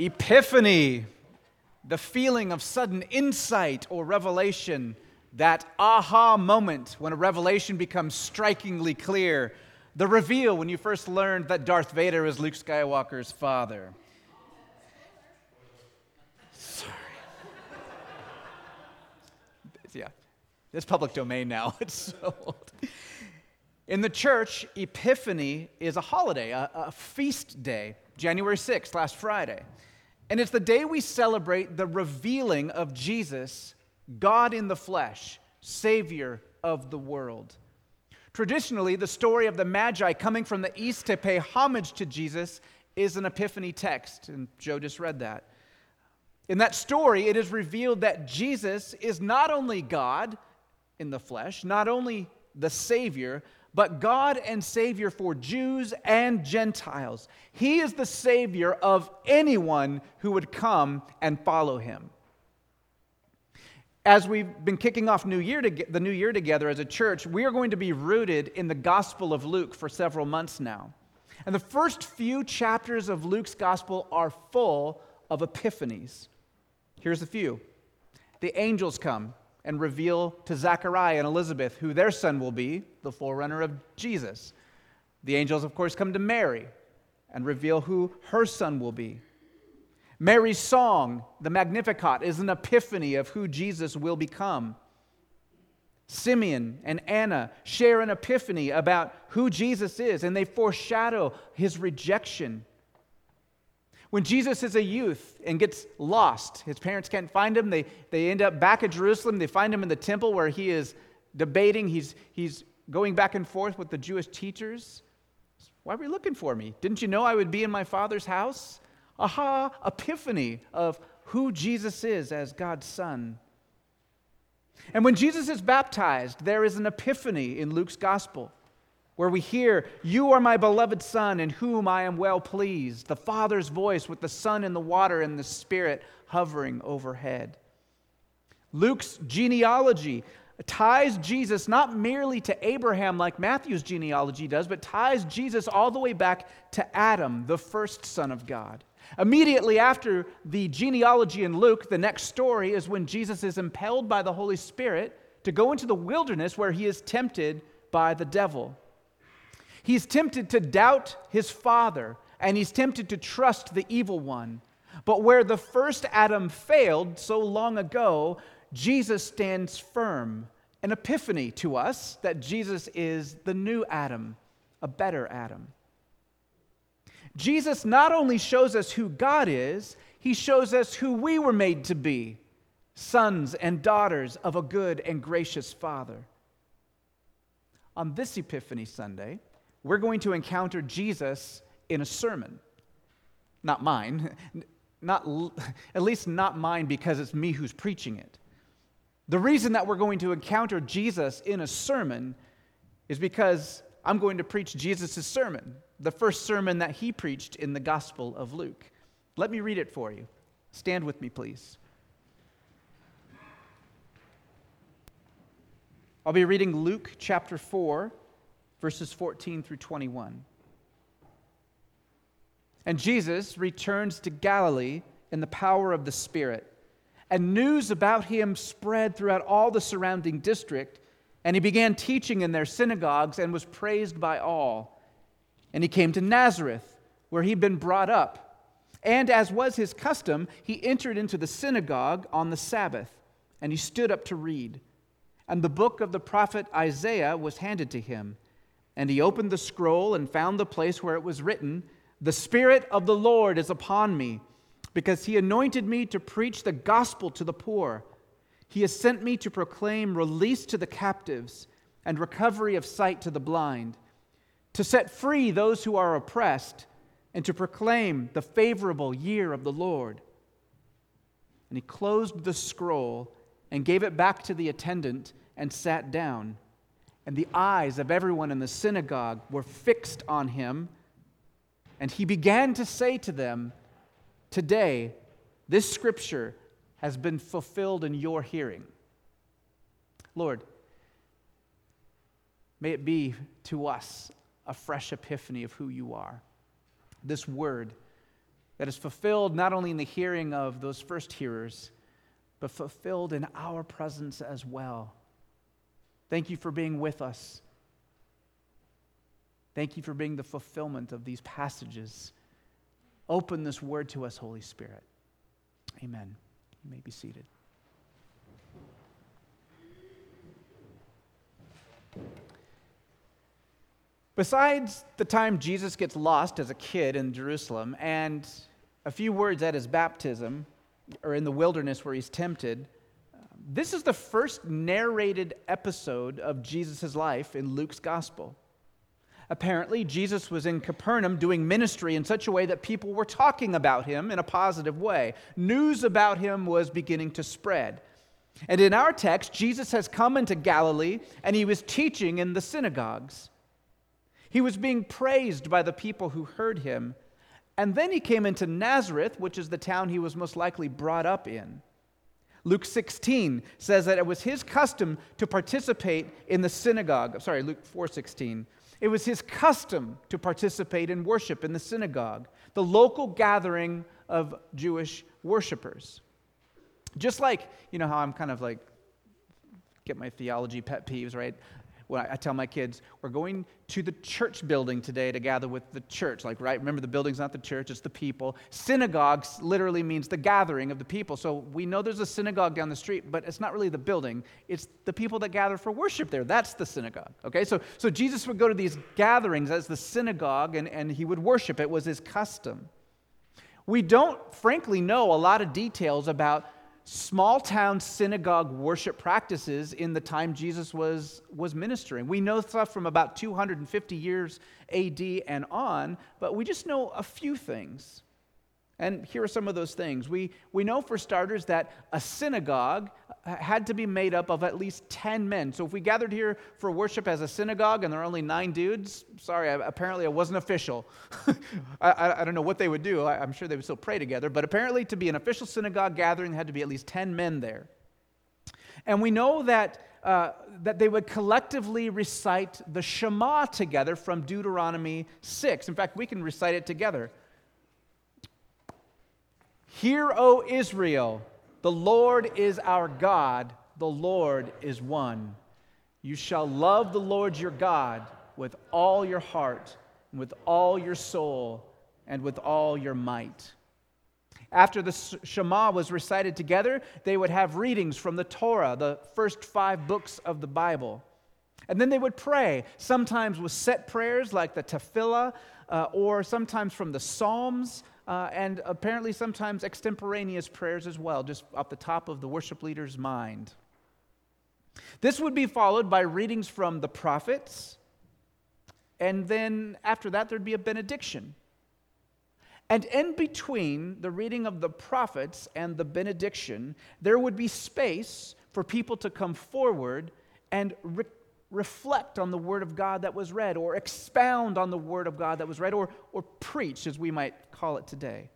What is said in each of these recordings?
Epiphany, the feeling of sudden insight or revelation, that aha moment when a revelation becomes strikingly clear, the reveal when you first learned that Darth Vader is Luke Skywalker's father. Sorry. yeah, it's public domain now. It's so old. In the church, Epiphany is a holiday, a, a feast day, January 6th, last Friday. And it's the day we celebrate the revealing of Jesus, God in the flesh, Savior of the world. Traditionally, the story of the Magi coming from the east to pay homage to Jesus is an epiphany text, and Joe just read that. In that story, it is revealed that Jesus is not only God in the flesh, not only the Savior, but God and Savior for Jews and Gentiles. He is the Savior of anyone who would come and follow him. As we've been kicking off new year to, the new year together as a church, we are going to be rooted in the Gospel of Luke for several months now. And the first few chapters of Luke's Gospel are full of epiphanies. Here's a few the angels come and reveal to Zachariah and Elizabeth who their son will be, the forerunner of Jesus. The angels, of course, come to Mary and reveal who her son will be. Mary's song, the Magnificat, is an epiphany of who Jesus will become. Simeon and Anna share an epiphany about who Jesus is, and they foreshadow his rejection when Jesus is a youth and gets lost, his parents can't find him. They, they end up back at Jerusalem. They find him in the temple where he is debating. He's, he's going back and forth with the Jewish teachers. Why were you looking for me? Didn't you know I would be in my father's house? Aha, epiphany of who Jesus is as God's son. And when Jesus is baptized, there is an epiphany in Luke's gospel where we hear, You are my beloved Son, in whom I am well pleased, the Father's voice with the Son in the water and the Spirit hovering overhead. Luke's genealogy ties Jesus not merely to Abraham like Matthew's genealogy does, but ties Jesus all the way back to Adam, the first Son of God. Immediately after the genealogy in Luke, the next story is when Jesus is impelled by the Holy Spirit to go into the wilderness where he is tempted by the devil. He's tempted to doubt his father, and he's tempted to trust the evil one. But where the first Adam failed so long ago, Jesus stands firm. An epiphany to us that Jesus is the new Adam, a better Adam. Jesus not only shows us who God is, he shows us who we were made to be sons and daughters of a good and gracious Father. On this Epiphany Sunday, we're going to encounter Jesus in a sermon. Not mine, not, at least not mine because it's me who's preaching it. The reason that we're going to encounter Jesus in a sermon is because I'm going to preach Jesus' sermon, the first sermon that he preached in the Gospel of Luke. Let me read it for you. Stand with me, please. I'll be reading Luke chapter 4, verses 14 through 21. And Jesus returns to Galilee in the power of the Spirit. And news about him spread throughout all the surrounding district. And he began teaching in their synagogues and was praised by all. And he came to Nazareth, where he'd been brought up. And as was his custom, he entered into the synagogue on the Sabbath, and he stood up to read. And the book of the prophet Isaiah was handed to him. And he opened the scroll and found the place where it was written, The Spirit of the Lord is upon me, because he anointed me to preach the gospel to the poor. He has sent me to proclaim release to the captives and recovery of sight to the blind, to set free those who are oppressed, and to proclaim the favorable year of the Lord. And he closed the scroll and gave it back to the attendant and sat down and the eyes of everyone in the synagogue were fixed on him. And he began to say to them, Today, this scripture has been fulfilled in your hearing. Lord, may it be to us a fresh epiphany of who you are. This word that is fulfilled not only in the hearing of those first hearers, but fulfilled in our presence as well. Thank you for being with us. Thank you for being the fulfillment of these passages. Open this word to us, Holy Spirit. Amen. You may be seated. Besides the time Jesus gets lost as a kid in Jerusalem and a few words at his baptism, or in the wilderness where he's tempted, this is the first narrated episode of Jesus' life in Luke's gospel. Apparently, Jesus was in Capernaum doing ministry in such a way that people were talking about him in a positive way. News about him was beginning to spread. And in our text, Jesus has come into Galilee and he was teaching in the synagogues. He was being praised by the people who heard him. And then he came into Nazareth, which is the town he was most likely brought up in. Luke 16 says that it was his custom to participate in the synagogue. Sorry, Luke 4:16. It was his custom to participate in worship in the synagogue, the local gathering of Jewish worshipers. Just like, you know how I'm kind of like get my theology pet peeves, right? When I, tell my kids, we're going to the church building today to gather with the church. Like, right? Remember, the building's not the church, it's the people. Synagogues literally means the gathering of the people. So we know there's a synagogue down the street, but it's not really the building, it's the people that gather for worship there. That's the synagogue. Okay? So, so Jesus would go to these gatherings as the synagogue and, and he would worship. It was his custom. We don't, frankly, know a lot of details about small town synagogue worship practices in the time Jesus was, was ministering. We know stuff from about 250 years AD and on, but we just know a few things. And here are some of those things. We, we know, for starters, that a synagogue had to be made up of at least 10 men. So if we gathered here for worship as a synagogue and there are only nine dudes, sorry, apparently it wasn't official. I, I, don't know what they would do. I, I'm sure they would still pray together. But apparently, to be an official synagogue gathering, had to be at least 10 men there. And we know that, uh, that they would collectively recite the Shema together from Deuteronomy 6. In fact, we can recite it together. Hear, O Israel, the Lord is our God, the Lord is one. You shall love the Lord your God with all your heart, and with all your soul, and with all your might. After the Shema was recited together, they would have readings from the Torah, the first five books of the Bible. And then they would pray, sometimes with set prayers like the Tefillah, uh, or sometimes from the Psalms, uh, and apparently sometimes extemporaneous prayers as well, just off the top of the worship leader's mind. This would be followed by readings from the prophets, and then after that, there'd be a benediction. And in between the reading of the prophets and the benediction, there would be space for people to come forward and re- reflect on the Word of God that was read, or expound on the Word of God that was read, or, or preach, as we might call it today.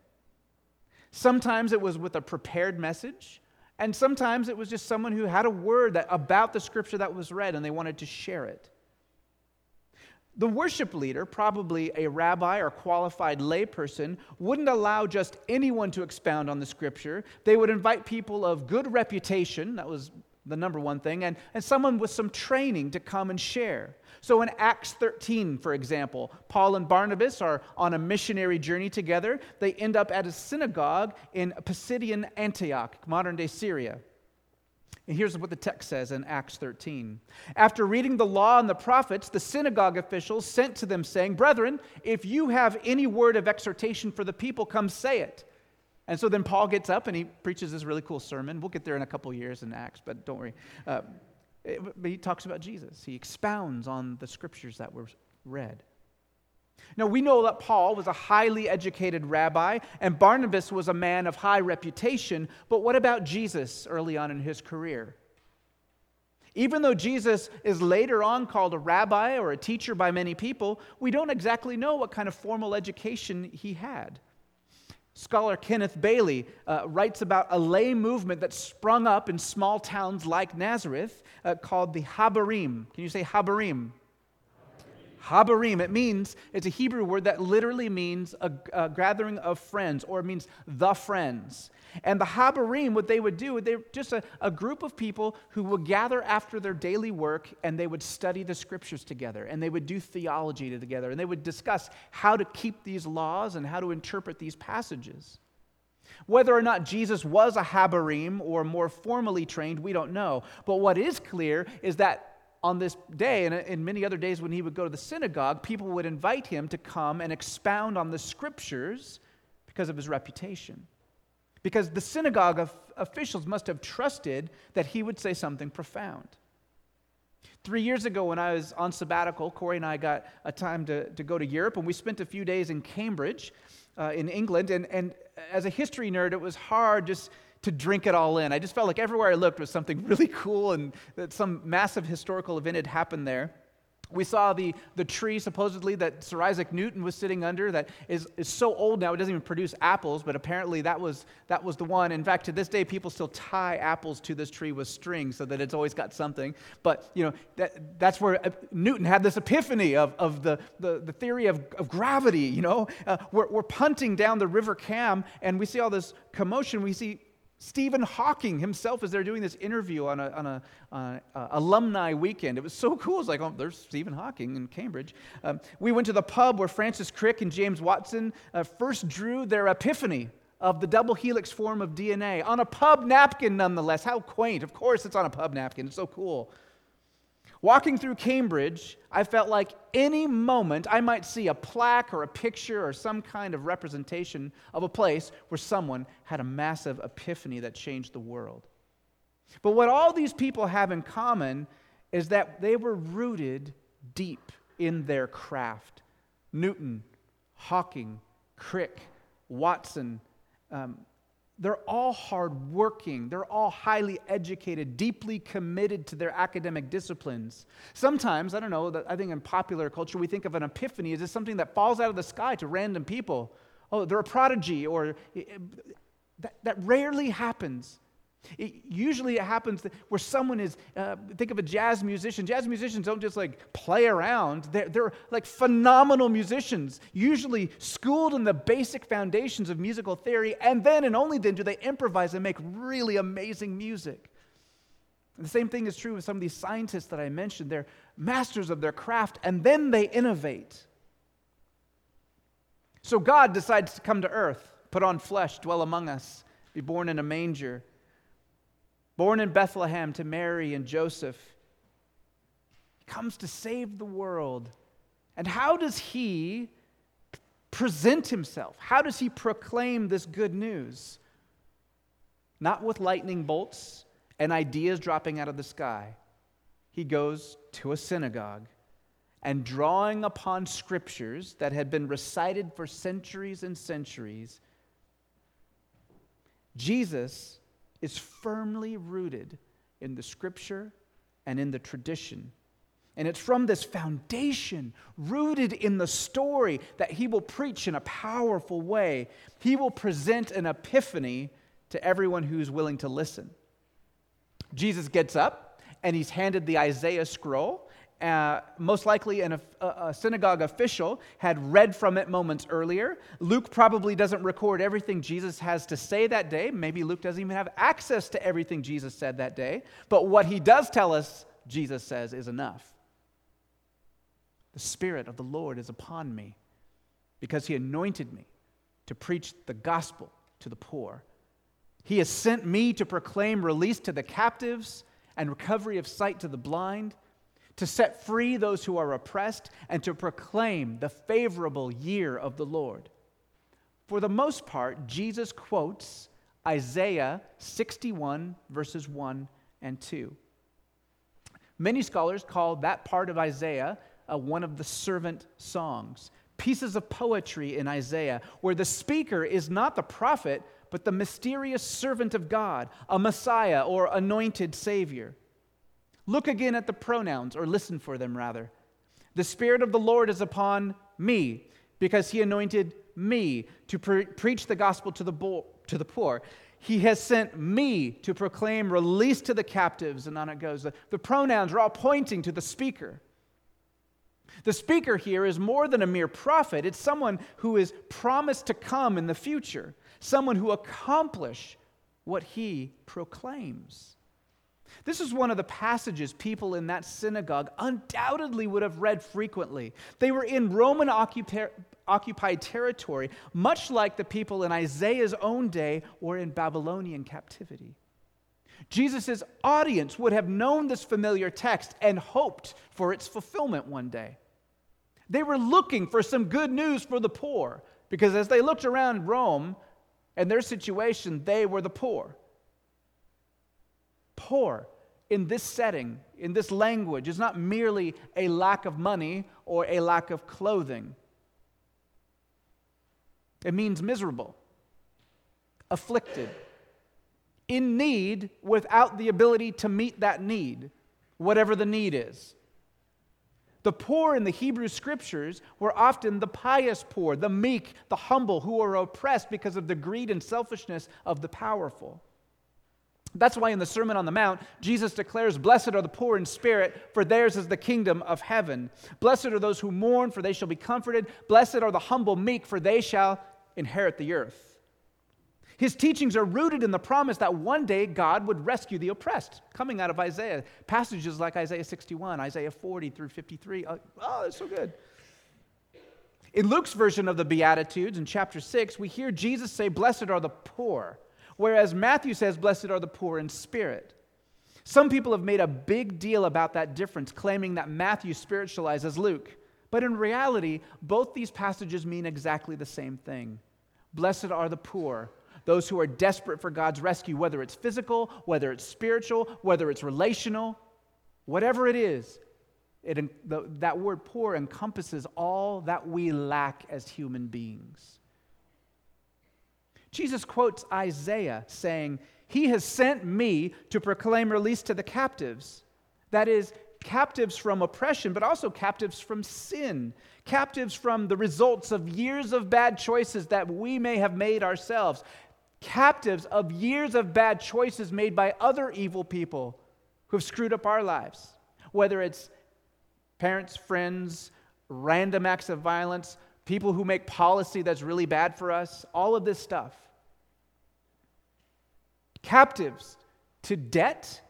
Sometimes it was with a prepared message, and sometimes it was just someone who had a word that, about the scripture that was read and they wanted to share it. The worship leader, probably a rabbi or qualified layperson, wouldn't allow just anyone to expound on the scripture. They would invite people of good reputation, that was the number one thing, and, and someone with some training to come and share. So in Acts 13, for example, Paul and Barnabas are on a missionary journey together. They end up at a synagogue in Pisidian Antioch, modern day Syria. And here's what the text says in Acts 13. After reading the law and the prophets, the synagogue officials sent to them, saying, Brethren, if you have any word of exhortation for the people, come say it. And so then Paul gets up and he preaches this really cool sermon. We'll get there in a couple years in Acts, but don't worry. Uh, it, but he talks about Jesus. He expounds on the scriptures that were read. Now, we know that Paul was a highly educated rabbi and Barnabas was a man of high reputation, but what about Jesus early on in his career? Even though Jesus is later on called a rabbi or a teacher by many people, we don't exactly know what kind of formal education he had. Scholar Kenneth Bailey uh, writes about a lay movement that sprung up in small towns like Nazareth uh, called the Habarim. Can you say Habarim? Habarim, it means, it's a Hebrew word that literally means a, a gathering of friends, or it means the friends. And the Habarim, what they would do, they're just a, a group of people who would gather after their daily work and they would study the scriptures together and they would do theology together and they would discuss how to keep these laws and how to interpret these passages. Whether or not Jesus was a Habarim or more formally trained, we don't know. But what is clear is that on this day and in many other days when he would go to the synagogue, people would invite him to come and expound on the scriptures because of his reputation. Because the synagogue of officials must have trusted that he would say something profound. Three years ago, when I was on sabbatical, Corey and I got a time to, to go to Europe, and we spent a few days in Cambridge uh, in England. And, and as a history nerd, it was hard just to drink it all in. I just felt like everywhere I looked was something really cool and that some massive historical event had happened there. We saw the, the tree supposedly that Sir Isaac Newton was sitting under that is, is so old now it doesn't even produce apples, but apparently that was, that was the one. In fact, to this day, people still tie apples to this tree with strings so that it's always got something. But, you know, that, that's where uh, Newton had this epiphany of, of the, the, the theory of, of gravity, you know. Uh, we're, we're punting down the River Cam and we see all this commotion. We see Stephen Hawking himself is there doing this interview on a, on a, on a uh, alumni weekend. It was so cool. It's like, oh, there's Stephen Hawking in Cambridge. Um, we went to the pub where Francis Crick and James Watson uh, first drew their epiphany of the double helix form of DNA on a pub napkin, nonetheless. How quaint. Of course, it's on a pub napkin. It's so cool. Walking through Cambridge, I felt like any moment I might see a plaque or a picture or some kind of representation of a place where someone had a massive epiphany that changed the world. But what all these people have in common is that they were rooted deep in their craft. Newton, Hawking, Crick, Watson, um, they're all hardworking. They're all highly educated, deeply committed to their academic disciplines. Sometimes, I don't know, I think in popular culture, we think of an epiphany as just something that falls out of the sky to random people. Oh, they're a prodigy, or eh, eh, that, that rarely happens. It, usually it happens where someone is, uh, think of a jazz musician. Jazz musicians don't just like play around, they're, they're like phenomenal musicians, usually schooled in the basic foundations of musical theory, and then and only then do they improvise and make really amazing music. And the same thing is true with some of these scientists that I mentioned. They're masters of their craft, and then they innovate. So God decides to come to earth, put on flesh, dwell among us, be born in a manger born in Bethlehem to Mary and Joseph. He comes to save the world. And how does he present himself? How does he proclaim this good news? Not with lightning bolts and ideas dropping out of the sky. He goes to a synagogue and drawing upon scriptures that had been recited for centuries and centuries, Jesus is firmly rooted in the scripture and in the tradition. And it's from this foundation, rooted in the story, that he will preach in a powerful way. He will present an epiphany to everyone who's willing to listen. Jesus gets up and he's handed the Isaiah scroll, uh, most likely an, a, a synagogue official had read from it moments earlier. Luke probably doesn't record everything Jesus has to say that day. Maybe Luke doesn't even have access to everything Jesus said that day. But what he does tell us, Jesus says, is enough. The Spirit of the Lord is upon me because he anointed me to preach the gospel to the poor. He has sent me to proclaim release to the captives and recovery of sight to the blind to set free those who are oppressed, and to proclaim the favorable year of the Lord. For the most part, Jesus quotes Isaiah 61, verses 1 and 2. Many scholars call that part of Isaiah uh, one of the servant songs, pieces of poetry in Isaiah, where the speaker is not the prophet, but the mysterious servant of God, a Messiah or anointed Savior. Look again at the pronouns, or listen for them rather. The Spirit of the Lord is upon me, because he anointed me to pre- preach the gospel to the, bo- to the poor. He has sent me to proclaim release to the captives, and on it goes. The, the pronouns are all pointing to the speaker. The speaker here is more than a mere prophet, it's someone who is promised to come in the future, someone who accomplish what he proclaims. This is one of the passages people in that synagogue undoubtedly would have read frequently. They were in Roman occupied territory, much like the people in Isaiah's own day or in Babylonian captivity. Jesus' audience would have known this familiar text and hoped for its fulfillment one day. They were looking for some good news for the poor because as they looked around Rome and their situation, they were the poor. Poor in this setting, in this language, is not merely a lack of money or a lack of clothing. It means miserable, afflicted, in need without the ability to meet that need, whatever the need is. The poor in the Hebrew scriptures were often the pious poor, the meek, the humble, who were oppressed because of the greed and selfishness of the powerful. That's why in the Sermon on the Mount, Jesus declares, Blessed are the poor in spirit, for theirs is the kingdom of heaven. Blessed are those who mourn, for they shall be comforted. Blessed are the humble meek, for they shall inherit the earth. His teachings are rooted in the promise that one day God would rescue the oppressed, coming out of Isaiah. Passages like Isaiah 61, Isaiah 40 through 53. Oh, oh it's so good. In Luke's version of the Beatitudes in chapter 6, we hear Jesus say, Blessed are the poor, whereas Matthew says, Blessed are the poor in spirit. Some people have made a big deal about that difference, claiming that Matthew spiritualizes Luke. But in reality, both these passages mean exactly the same thing. Blessed are the poor, those who are desperate for God's rescue, whether it's physical, whether it's spiritual, whether it's relational, whatever it is. It, the, that word poor encompasses all that we lack as human beings. Jesus quotes Isaiah saying, He has sent me to proclaim release to the captives. That is, captives from oppression, but also captives from sin, captives from the results of years of bad choices that we may have made ourselves, captives of years of bad choices made by other evil people who have screwed up our lives, whether it's parents, friends, random acts of violence, people who make policy that's really bad for us, all of this stuff. Captives to debt,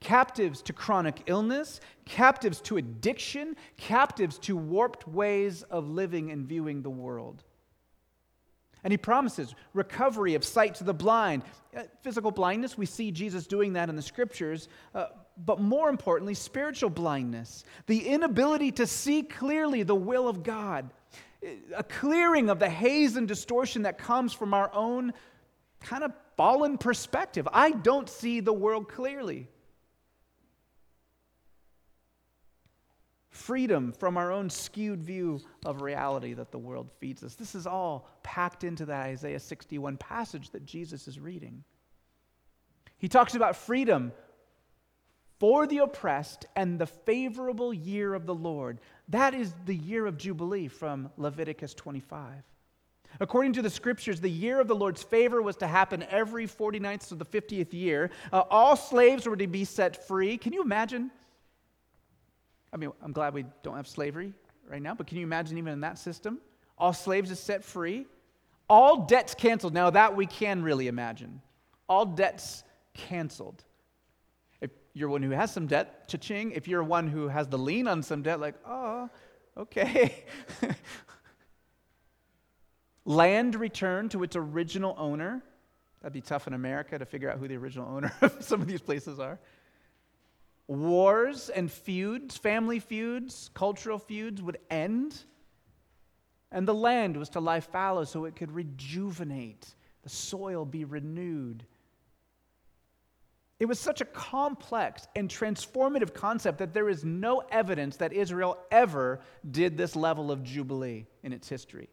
captives to chronic illness, captives to addiction, captives to warped ways of living and viewing the world. And he promises recovery of sight to the blind. Uh, physical blindness, we see Jesus doing that in the scriptures. Uh, but more importantly, spiritual blindness, the inability to see clearly the will of God, a clearing of the haze and distortion that comes from our own kind of fallen perspective. I don't see the world clearly. freedom from our own skewed view of reality that the world feeds us. This is all packed into that Isaiah 61 passage that Jesus is reading. He talks about freedom for the oppressed and the favorable year of the Lord. That is the year of Jubilee from Leviticus 25. According to the scriptures, the year of the Lord's favor was to happen every 49th of the 50th year. Uh, all slaves were to be set free. Can you imagine I mean, I'm glad we don't have slavery right now, but can you imagine even in that system? All slaves are set free, all debts canceled. Now, that we can really imagine. All debts canceled. If you're one who has some debt, cha-ching. If you're one who has the lien on some debt, like, oh, okay. Land returned to its original owner. That'd be tough in America to figure out who the original owner of some of these places are wars and feuds, family feuds, cultural feuds would end. And the land was to lie fallow so it could rejuvenate, the soil be renewed. It was such a complex and transformative concept that there is no evidence that Israel ever did this level of jubilee in its history.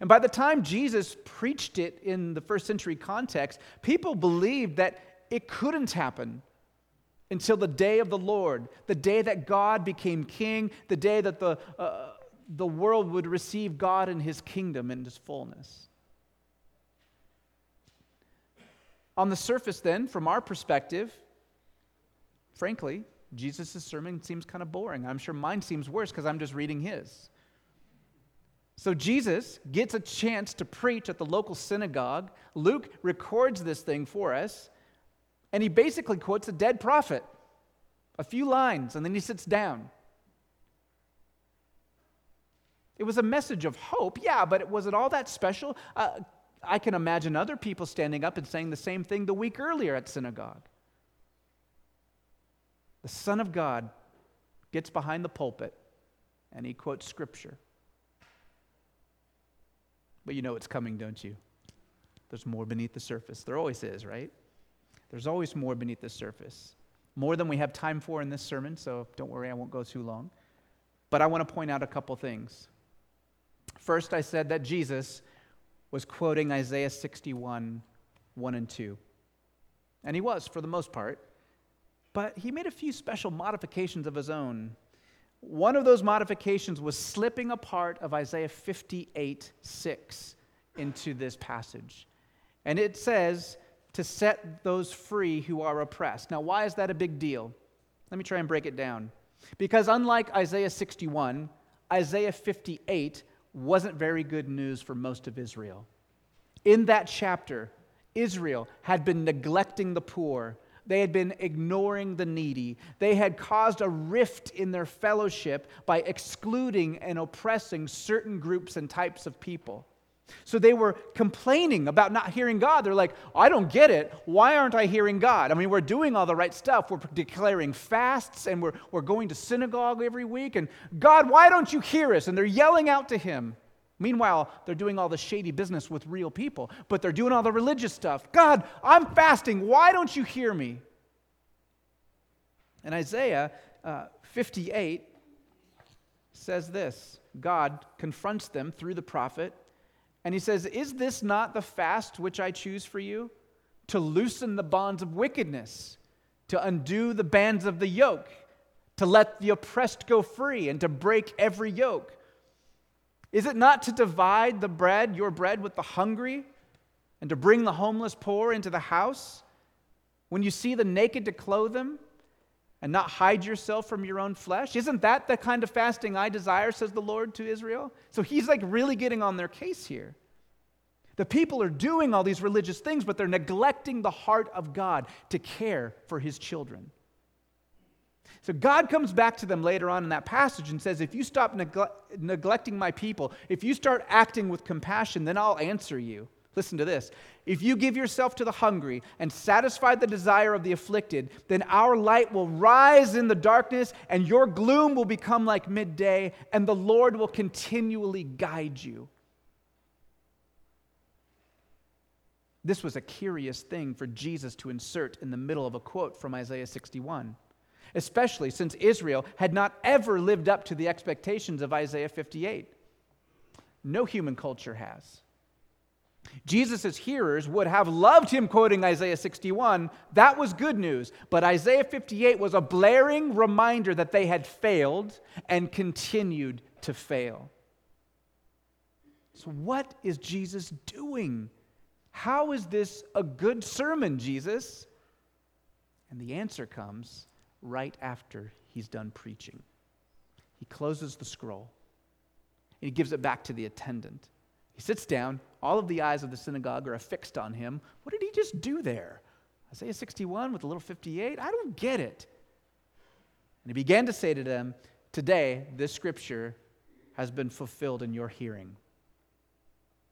And by the time Jesus preached it in the first century context, people believed that it couldn't happen until the day of the Lord, the day that God became king, the day that the, uh, the world would receive God in his kingdom in his fullness. On the surface, then, from our perspective, frankly, Jesus' sermon seems kind of boring. I'm sure mine seems worse because I'm just reading his. So Jesus gets a chance to preach at the local synagogue. Luke records this thing for us, and he basically quotes a dead prophet, a few lines, and then he sits down. It was a message of hope, yeah, but it was it all that special? Uh, I can imagine other people standing up and saying the same thing the week earlier at synagogue. The Son of God gets behind the pulpit and he quotes Scripture. But you know it's coming, don't you? There's more beneath the surface. There always is, right? There's always more beneath the surface. More than we have time for in this sermon, so don't worry, I won't go too long. But I want to point out a couple things. First, I said that Jesus was quoting Isaiah 61 1 and 2. And he was, for the most part. But he made a few special modifications of his own. One of those modifications was slipping a part of Isaiah 58 6 into this passage. And it says, to set those free who are oppressed. Now, why is that a big deal? Let me try and break it down. Because unlike Isaiah 61, Isaiah 58 wasn't very good news for most of Israel. In that chapter, Israel had been neglecting the poor, they had been ignoring the needy. They had caused a rift in their fellowship by excluding and oppressing certain groups and types of people. So they were complaining about not hearing God. They're like, I don't get it. Why aren't I hearing God? I mean, we're doing all the right stuff. We're declaring fasts and we're, we're going to synagogue every week. And God, why don't you hear us? And they're yelling out to him. Meanwhile, they're doing all the shady business with real people, but they're doing all the religious stuff. God, I'm fasting. Why don't you hear me? And Isaiah uh, 58 says this God confronts them through the prophet, and he says, Is this not the fast which I choose for you? To loosen the bonds of wickedness, to undo the bands of the yoke, to let the oppressed go free, and to break every yoke is it not to divide the bread, your bread, with the hungry, and to bring the homeless poor into the house? When you see the naked, to clothe them, and not hide yourself from your own flesh? Isn't that the kind of fasting I desire, says the Lord to Israel? So he's like really getting on their case here. The people are doing all these religious things, but they're neglecting the heart of God to care for his children. So God comes back to them later on in that passage and says, If you stop negle- neglecting my people, if you start acting with compassion, then I'll answer you. Listen to this. If you give yourself to the hungry and satisfy the desire of the afflicted, then our light will rise in the darkness, and your gloom will become like midday, and the Lord will continually guide you. This was a curious thing for Jesus to insert in the middle of a quote from Isaiah 61 especially since Israel had not ever lived up to the expectations of Isaiah 58. No human culture has. Jesus' hearers would have loved him quoting Isaiah 61. That was good news. But Isaiah 58 was a blaring reminder that they had failed and continued to fail. So, what is Jesus doing? How is this a good sermon, Jesus? And the answer comes right after he's done preaching. He closes the scroll and he gives it back to the attendant. He sits down. All of the eyes of the synagogue are affixed on him. What did he just do there? Isaiah 61 with a little 58? I don't get it. And he began to say to them, Today, this scripture has been fulfilled in your hearing.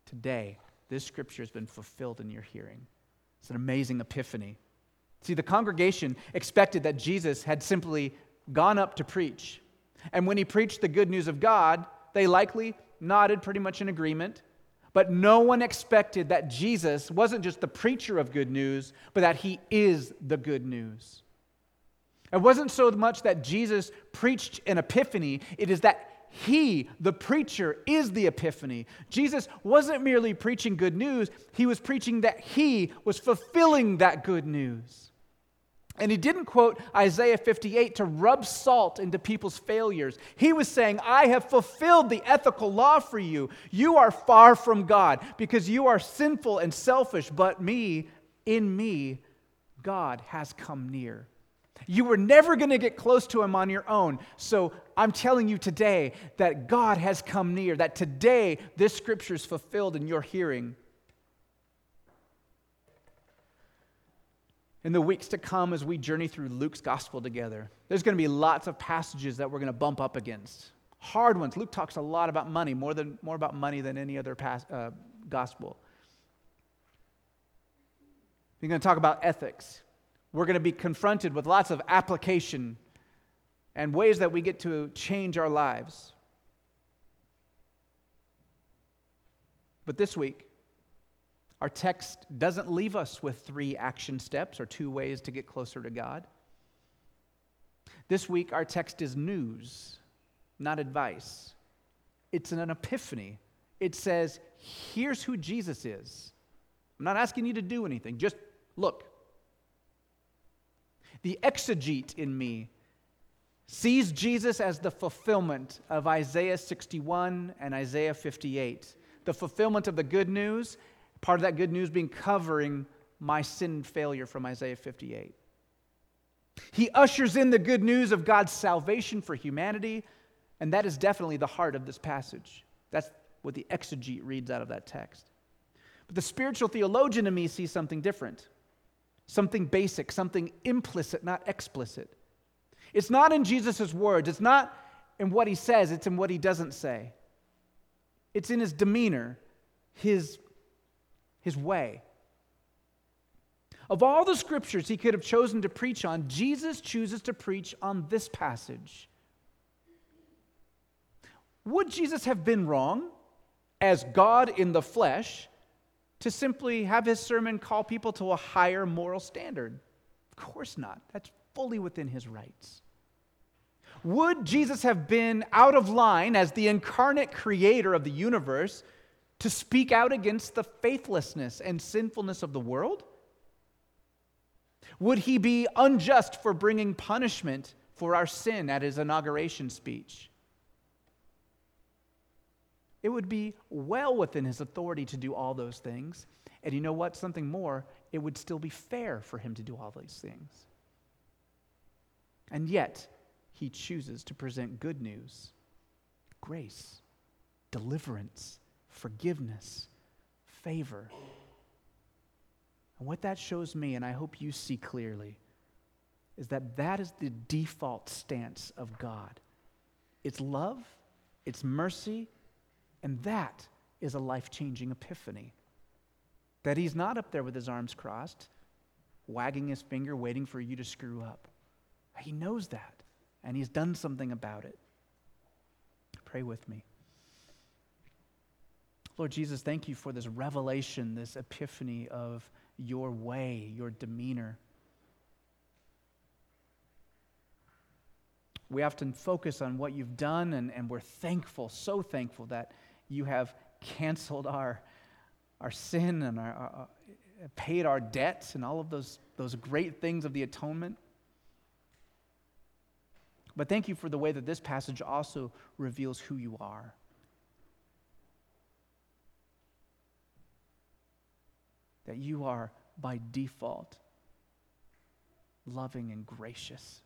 Today, this scripture has been fulfilled in your hearing. It's an amazing epiphany. See, the congregation expected that Jesus had simply gone up to preach. And when he preached the good news of God, they likely nodded pretty much in agreement. But no one expected that Jesus wasn't just the preacher of good news, but that he is the good news. It wasn't so much that Jesus preached an epiphany, it is that he, the preacher, is the epiphany. Jesus wasn't merely preaching good news, he was preaching that he was fulfilling that good news. And he didn't quote Isaiah 58 to rub salt into people's failures. He was saying, I have fulfilled the ethical law for you. You are far from God because you are sinful and selfish, but me, in me, God has come near. You were never going to get close to him on your own. So I'm telling you today that God has come near, that today this scripture is fulfilled in your hearing. In the weeks to come, as we journey through Luke's gospel together, there's going to be lots of passages that we're going to bump up against. Hard ones. Luke talks a lot about money, more, than, more about money than any other pas- uh, gospel. We're going to talk about ethics. We're going to be confronted with lots of application and ways that we get to change our lives. But this week, our text doesn't leave us with three action steps or two ways to get closer to God. This week, our text is news, not advice. It's an epiphany. It says, here's who Jesus is. I'm not asking you to do anything, just look. The exegete in me sees Jesus as the fulfillment of Isaiah 61 and Isaiah 58, the fulfillment of the good news, part of that good news being covering my sin failure from Isaiah 58. He ushers in the good news of God's salvation for humanity, and that is definitely the heart of this passage. That's what the exegete reads out of that text. But the spiritual theologian in me sees something different something basic, something implicit, not explicit. It's not in Jesus' words, it's not in what he says, it's in what he doesn't say. It's in his demeanor, his, his way. Of all the scriptures he could have chosen to preach on, Jesus chooses to preach on this passage. Would Jesus have been wrong as God in the flesh to simply have his sermon call people to a higher moral standard? Of course not. That's fully within his rights. Would Jesus have been out of line as the incarnate creator of the universe to speak out against the faithlessness and sinfulness of the world? Would he be unjust for bringing punishment for our sin at his inauguration speech? It would be well within his authority to do all those things. And you know what? Something more, it would still be fair for him to do all these things. And yet, he chooses to present good news grace, deliverance, forgiveness, favor. And what that shows me, and I hope you see clearly, is that that is the default stance of God. It's love, it's mercy, and that is a life changing epiphany. That he's not up there with his arms crossed, wagging his finger, waiting for you to screw up. He knows that, and he's done something about it. Pray with me. Lord Jesus, thank you for this revelation, this epiphany of your way, your demeanor. We often focus on what you've done, and, and we're thankful, so thankful that you have canceled our, our sin and our, our, paid our debts and all of those, those great things of the atonement. But thank you for the way that this passage also reveals who you are. That you are, by default, loving and gracious.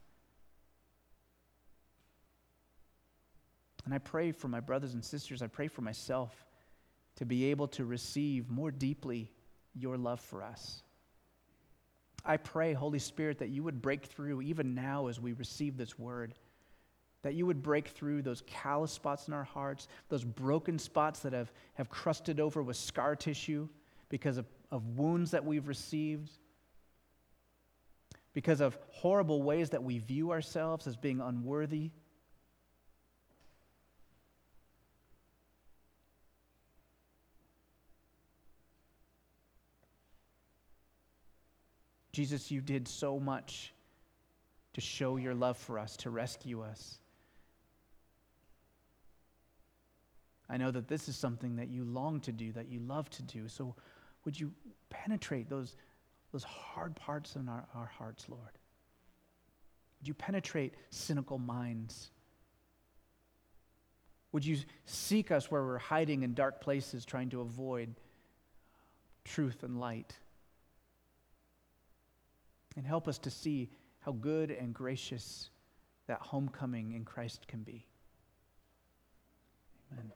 And I pray for my brothers and sisters, I pray for myself to be able to receive more deeply your love for us. I pray, Holy Spirit, that you would break through even now as we receive this word, that you would break through those callous spots in our hearts, those broken spots that have, have crusted over with scar tissue because of, of wounds that we've received, because of horrible ways that we view ourselves as being unworthy Jesus, you did so much to show your love for us, to rescue us. I know that this is something that you long to do, that you love to do. So would you penetrate those, those hard parts in our, our hearts, Lord? Would you penetrate cynical minds? Would you seek us where we're hiding in dark places, trying to avoid truth and light? And help us to see how good and gracious that homecoming in Christ can be. Amen.